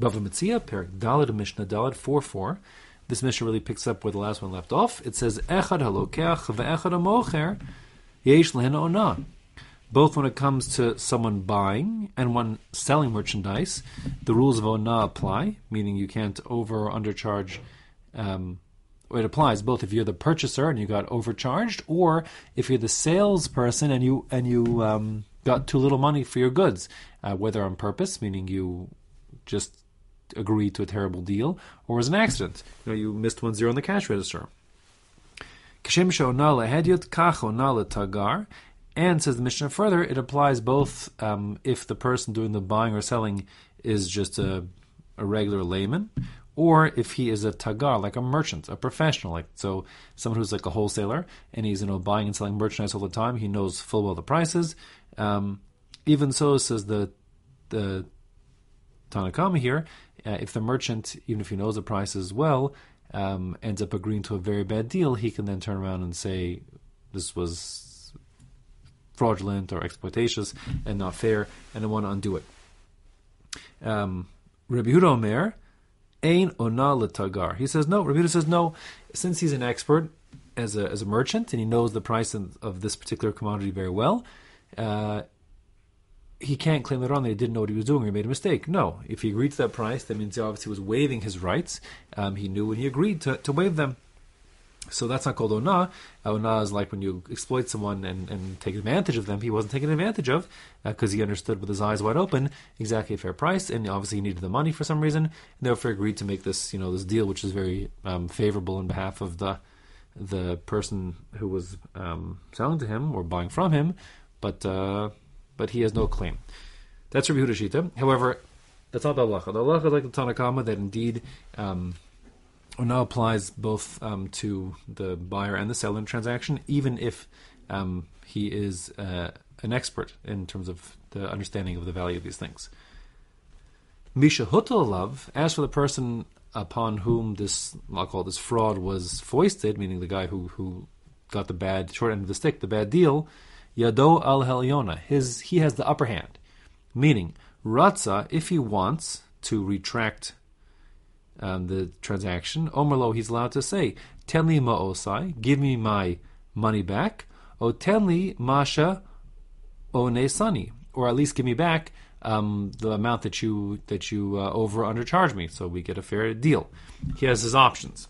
Bava Metzia, Perek Dalad Mishnah Dalad 4 4. This Mishnah really picks up where the last one left off. It says, Echad halokeach ve'echad hamocher yesh lehen onah. Both when it comes to someone buying and when selling merchandise, the rules of onah apply, meaning you can't over or undercharge. Um, it applies both if you're the purchaser and you got overcharged, or if you're the salesperson and you and you um, got too little money for your goods, uh, whether on purpose, meaning you just agreed to a terrible deal, or as an accident, you know you missed one zero on the cash register. And says the Mishnah further, it applies both um, if the person doing the buying or selling is just a, a regular layman, or if he is a tagar, like a merchant, a professional, like so someone who's like a wholesaler and he's you know buying and selling merchandise all the time, he knows full well the prices. Um, even so, says the the Tanna Kamma here, uh, if the merchant, even if he knows the prices well, um, ends up agreeing to a very bad deal, he can then turn around and say this was fraudulent or exploitatious and not fair, and I want to undo it. Um, Rabbi Huda Omer, Ein ona letagar. He says no. Rabbi says no. Since he's an expert as a as a merchant and he knows the price of, of this particular commodity very well, uh, he can't claim later on that he didn't know what he was doing or he made a mistake. No, if he agreed to that price, that means he obviously was waiving his rights. Um, he knew when he agreed to, to waive them. So that's not called ona. Ona is like when you exploit someone and, and take advantage of them. He wasn't taken advantage of because uh, he understood with his eyes wide open exactly a fair price, and obviously he needed the money for some reason, and therefore agreed to make this you know this deal, which is very um, favorable in behalf of the the person who was um, selling to him or buying from him, but uh, but he has no claim. That's Rabbi Huda However, that's not the halacha. The halacha like the Tanna Kamma that indeed. Um, now applies both um, to the buyer and the seller in transaction, even if um, he is uh, an expert in terms of the understanding of the value of these things. Misha love, as for the person upon whom this, I'll call this fraud was foisted, meaning the guy who, who got the bad short end of the stick, the bad deal, Yado al Helyona, his he has the upper hand. Meaning, Ratza, if he wants to retract um, the transaction, Omerlo, he's allowed to say, Tenli ma'osai, give me my money back, o tenli masha one sani, or at least give me back um, the amount that you that you uh, over undercharge me, so we get a fair deal. He has his options.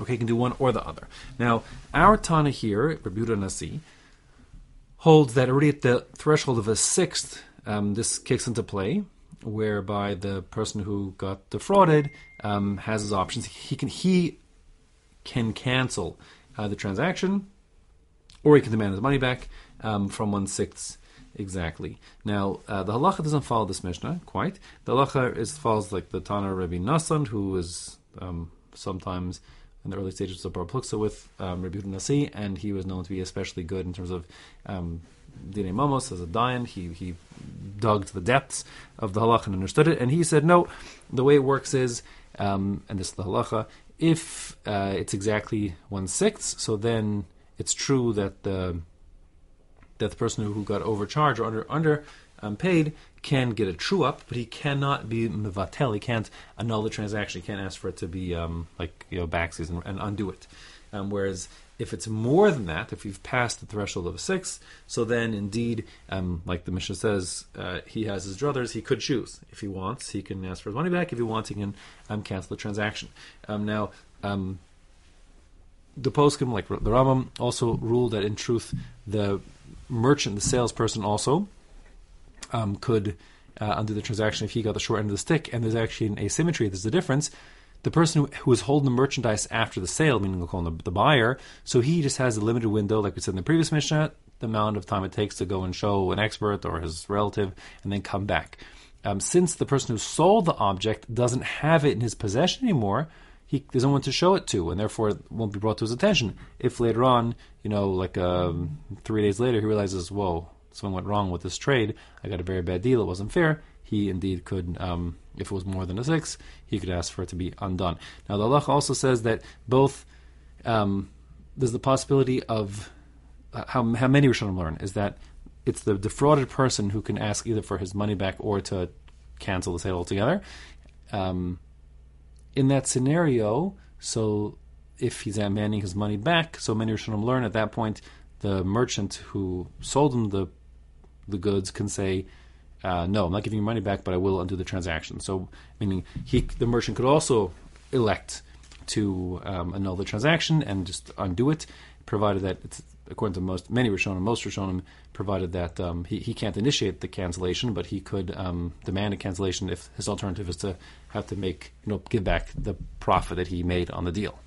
Okay, he can do one or the other. Now, our Tana here, Rebuta Nasi, holds that already at the threshold of a sixth, um, this kicks into play, whereby the person who got defrauded um, has his options. He can he can cancel uh, the transaction, or he can demand his money back um, from one sixth exactly. Now uh, the halacha doesn't follow this mishnah quite. The halacha is follows like the Tana Rabbi Nassan, who is um, sometimes in the early stages of Bar Pluksa with um, Rabbi Nasi, and he was known to be especially good in terms of um, Dine Mamos as a Dayan. He he dug to the depths of the halacha and understood it, and he said, no, the way it works is, um, and this is the halacha, if uh, it's exactly one sixth, so then it's true that the that the person who got overcharged or under under um, paid can get a true up, but he cannot be mevatel. He can't annul the transaction. He can't ask for it to be um, like you know backsies and, and undo it. Um, whereas if it's more than that, if you've passed the threshold of a six, so then indeed, um, like the Mishnah says, uh, he has his druthers. He could choose if he wants. He can ask for his money back. If he wants, he can um, cancel the transaction. Um, now, um, the poskim, like the Rambam, also ruled that in truth the merchant, the salesperson, also um, could uh, undo the transaction if he got the short end of the stick. And there's actually an asymmetry. There's a difference. The person who, who is holding the merchandise after the sale, meaning we'll call him the, the, buyer, so he just has a limited window, like we said in the previous Mishnah, the amount of time it takes to go and show an expert or his relative and then come back. Um, since the person who sold the object doesn't have it in his possession anymore, he no one to show it to, and therefore it won't be brought to his attention. If later on, you know, like um, three days later, he realizes, whoa, something went wrong with this trade. I got a very bad deal. It wasn't fair. He indeed could, um, if it was more than a six, he could ask for it to be undone. Now, the Allah also says that both um, there's the possibility of uh, how how many Rishonim learn is that it's the defrauded person who can ask either for his money back or to cancel the sale altogether. um, in that scenario, so if he's demanding his money back, so many Rishonim learn at that point, the merchant who sold him the the goods can say, uh, "No, I'm not giving you money back, but I will undo the transaction." So, meaning he, the merchant, could also elect to um, annul the transaction and just undo it, provided that it's according to most many Rishonim, most Rishonim, provided that um, he, he can't initiate the cancellation, but he could um, demand a cancellation if his alternative is to have to make you know give back the profit that he made on the deal.